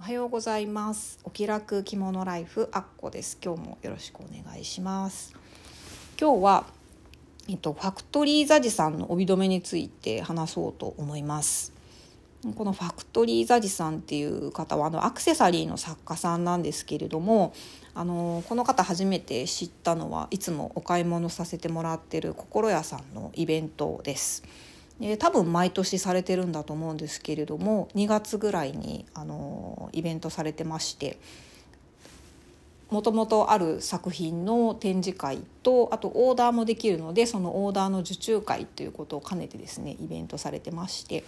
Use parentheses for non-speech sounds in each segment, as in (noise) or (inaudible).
おはようございます。お気楽着物ライフアッコです。今日もよろしくお願いします。今日はえっとファクトリーザジさんの帯留めについて話そうと思います。このファクトリーザジさんっていう方はあのアクセサリーの作家さんなんですけれどもあのこの方初めて知ったのはいつもお買い物させてもらってる心屋さんのイベントです。で多分毎年されてるんだと思うんですけれども2月ぐらいにあのイベントされてましてもともとある作品の展示会とあとオーダーもできるのでそのオーダーの受注会ということを兼ねてですねイベントされてまして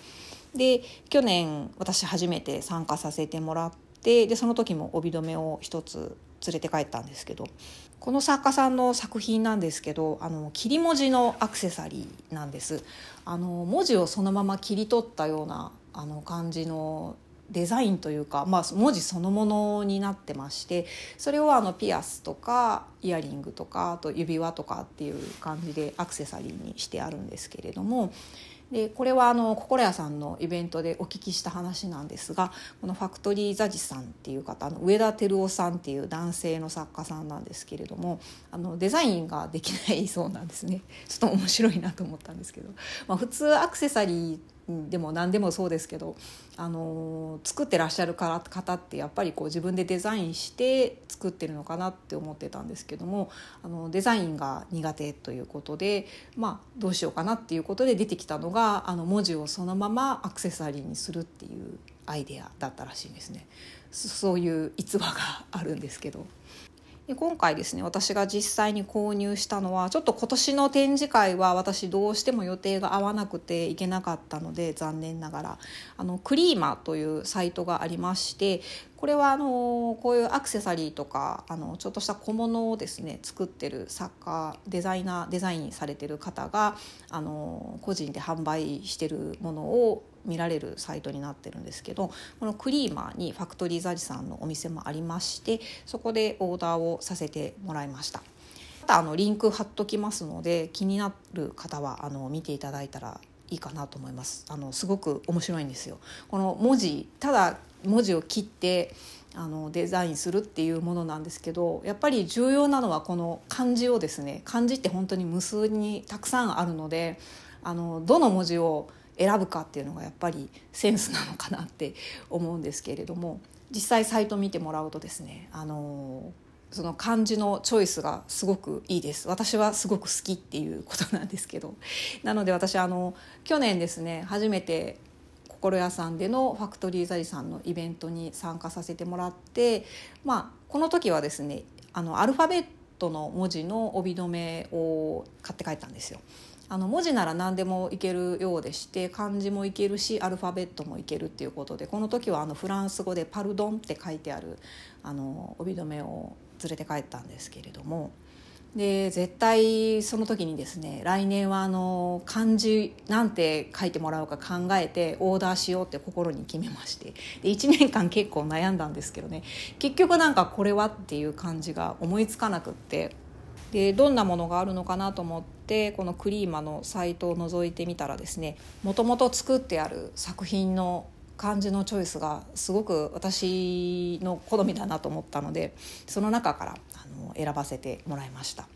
で去年私初めて参加させてもらってでその時も帯留めを一つ連れて帰ったんですけどこの作家さんの作品なんですけどあの切り文字のアクセサリーなんです。あの文字をそのまま切り取ったようなあの感じのデザインというか、まあ、文字そのものになってましてそれをあのピアスとかイヤリングとかあと指輪とかっていう感じでアクセサリーにしてあるんですけれどもでこれはあの心屋さんのイベントでお聞きした話なんですがこのファクトリーザジさんっていう方の上田照夫さんっていう男性の作家さんなんですけれどもあのデザインができないそうなんですね。(laughs) ちょっと面白いなと思ったんですけど、まあ、普通アクセサリーでも何でもそうですけど、あの作ってらっしゃる方ってやっぱりこう自分でデザインして作ってるのかなって思ってたんですけどもあのデザインが苦手ということで、まあ、どうしようかなっていうことで出てきたのがあの文字をそのままアクセサリーにするっていうアイデアだったらしいんですね。そういう逸話があるんですけどで今回ですね私が実際に購入したのはちょっと今年の展示会は私どうしても予定が合わなくて行けなかったので残念ながら。あのクリーマというサイトがありましてこれはあのこういうアクセサリーとかあのちょっとした小物をですね作ってる作家デザイナーデザインされてる方があの個人で販売してるものを見られるサイトになってるんですけどこのクリーマーにファクトリーザジさんのお店もありましてそこでオーダーをさせてもらいました。またあのリンク貼っときますので気になる方はあの見ていただいたらいいかなと思いますあのすごく面白いんですよこの文字ただ文字を切ってあのデザインするっていうものなんですけどやっぱり重要なのはこの漢字をですね漢字って本当に無数にたくさんあるのであのどの文字を選ぶかっていうのがやっぱりセンスなのかなって思うんですけれども実際サイト見てもらうとですねあのその漢字のチョイスがすごくいいです私はすごく好きっていうことなんですけど (laughs) なので私あの去年ですね初めて心屋さんでのファクトリーザリさんのイベントに参加させてもらってまあこの時はですねあのアルファベットの文字の帯留めを買って帰ったんですよ。あの文字なら何でもいけるようでして漢字もいけるしアルファベットもいけるっていうことでこの時はあのフランス語で「パルドン」って書いてあるあの帯留めを連れて帰ったんですけれどもで絶対その時にですね来年はあの漢字なんて書いてもらうか考えてオーダーしようって心に決めましてで1年間結構悩んだんですけどね結局なんかこれはっていう感じが思いつかなくってでどんなものがあるのかなと思ってこのクリーマのサイトを覗いてみたらですねもともと作ってある作品の漢字のチョイスがすごく私の好みだなと思ったのでその中からあの選ばせてもらいました。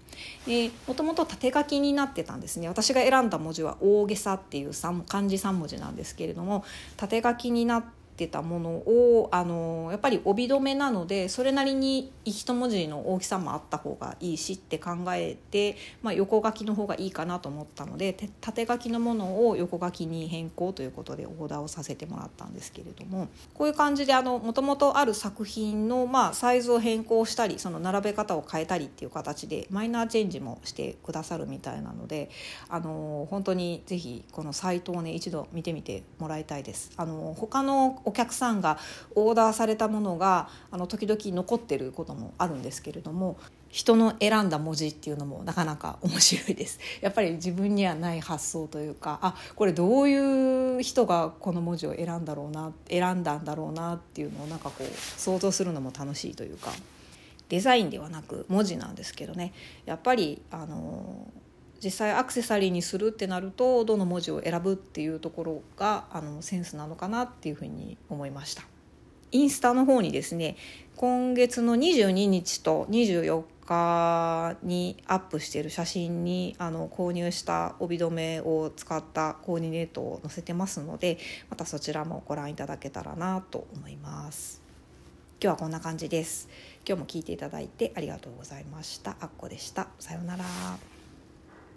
もともと縦書きになってたんですね私が選んだ文字は大げさっていう漢字3文字なんですけれども縦書きになってってたものをあのやっぱり帯留めなのでそれなりに一文字の大きさもあった方がいいしって考えて、まあ、横書きの方がいいかなと思ったので縦書きのものを横書きに変更ということでオーダーをさせてもらったんですけれどもこういう感じでもともとある作品の、まあ、サイズを変更したりその並べ方を変えたりっていう形でマイナーチェンジもしてくださるみたいなのであの本当にぜひこのサイトをね一度見てみてもらいたいです。あの他のお客さんがオーダーされたものがあの時々残ってることもあるんですけれども人の選んだ文字っていうのもなかなか面白いです。(laughs) やっぱり自分にはない発想というかあこれどういう人がこの文字を選んだろうな選んだんだろうなっていうのをなんかこう想像するのも楽しいというかデザインではなく文字なんですけどね。やっぱりあの実際アクセサリーにするってなるとどの文字を選ぶっていうところがあのセンスなのかなっていうふうに思いました。インスタの方にですね今月の22日と24日にアップしている写真にあの購入した帯留めを使ったコーディネートを載せてますのでまたそちらもご覧いただけたらなと思います。今日はこんな感じです。今日も聞いていただいてありがとうございました。あっこでした。さようなら。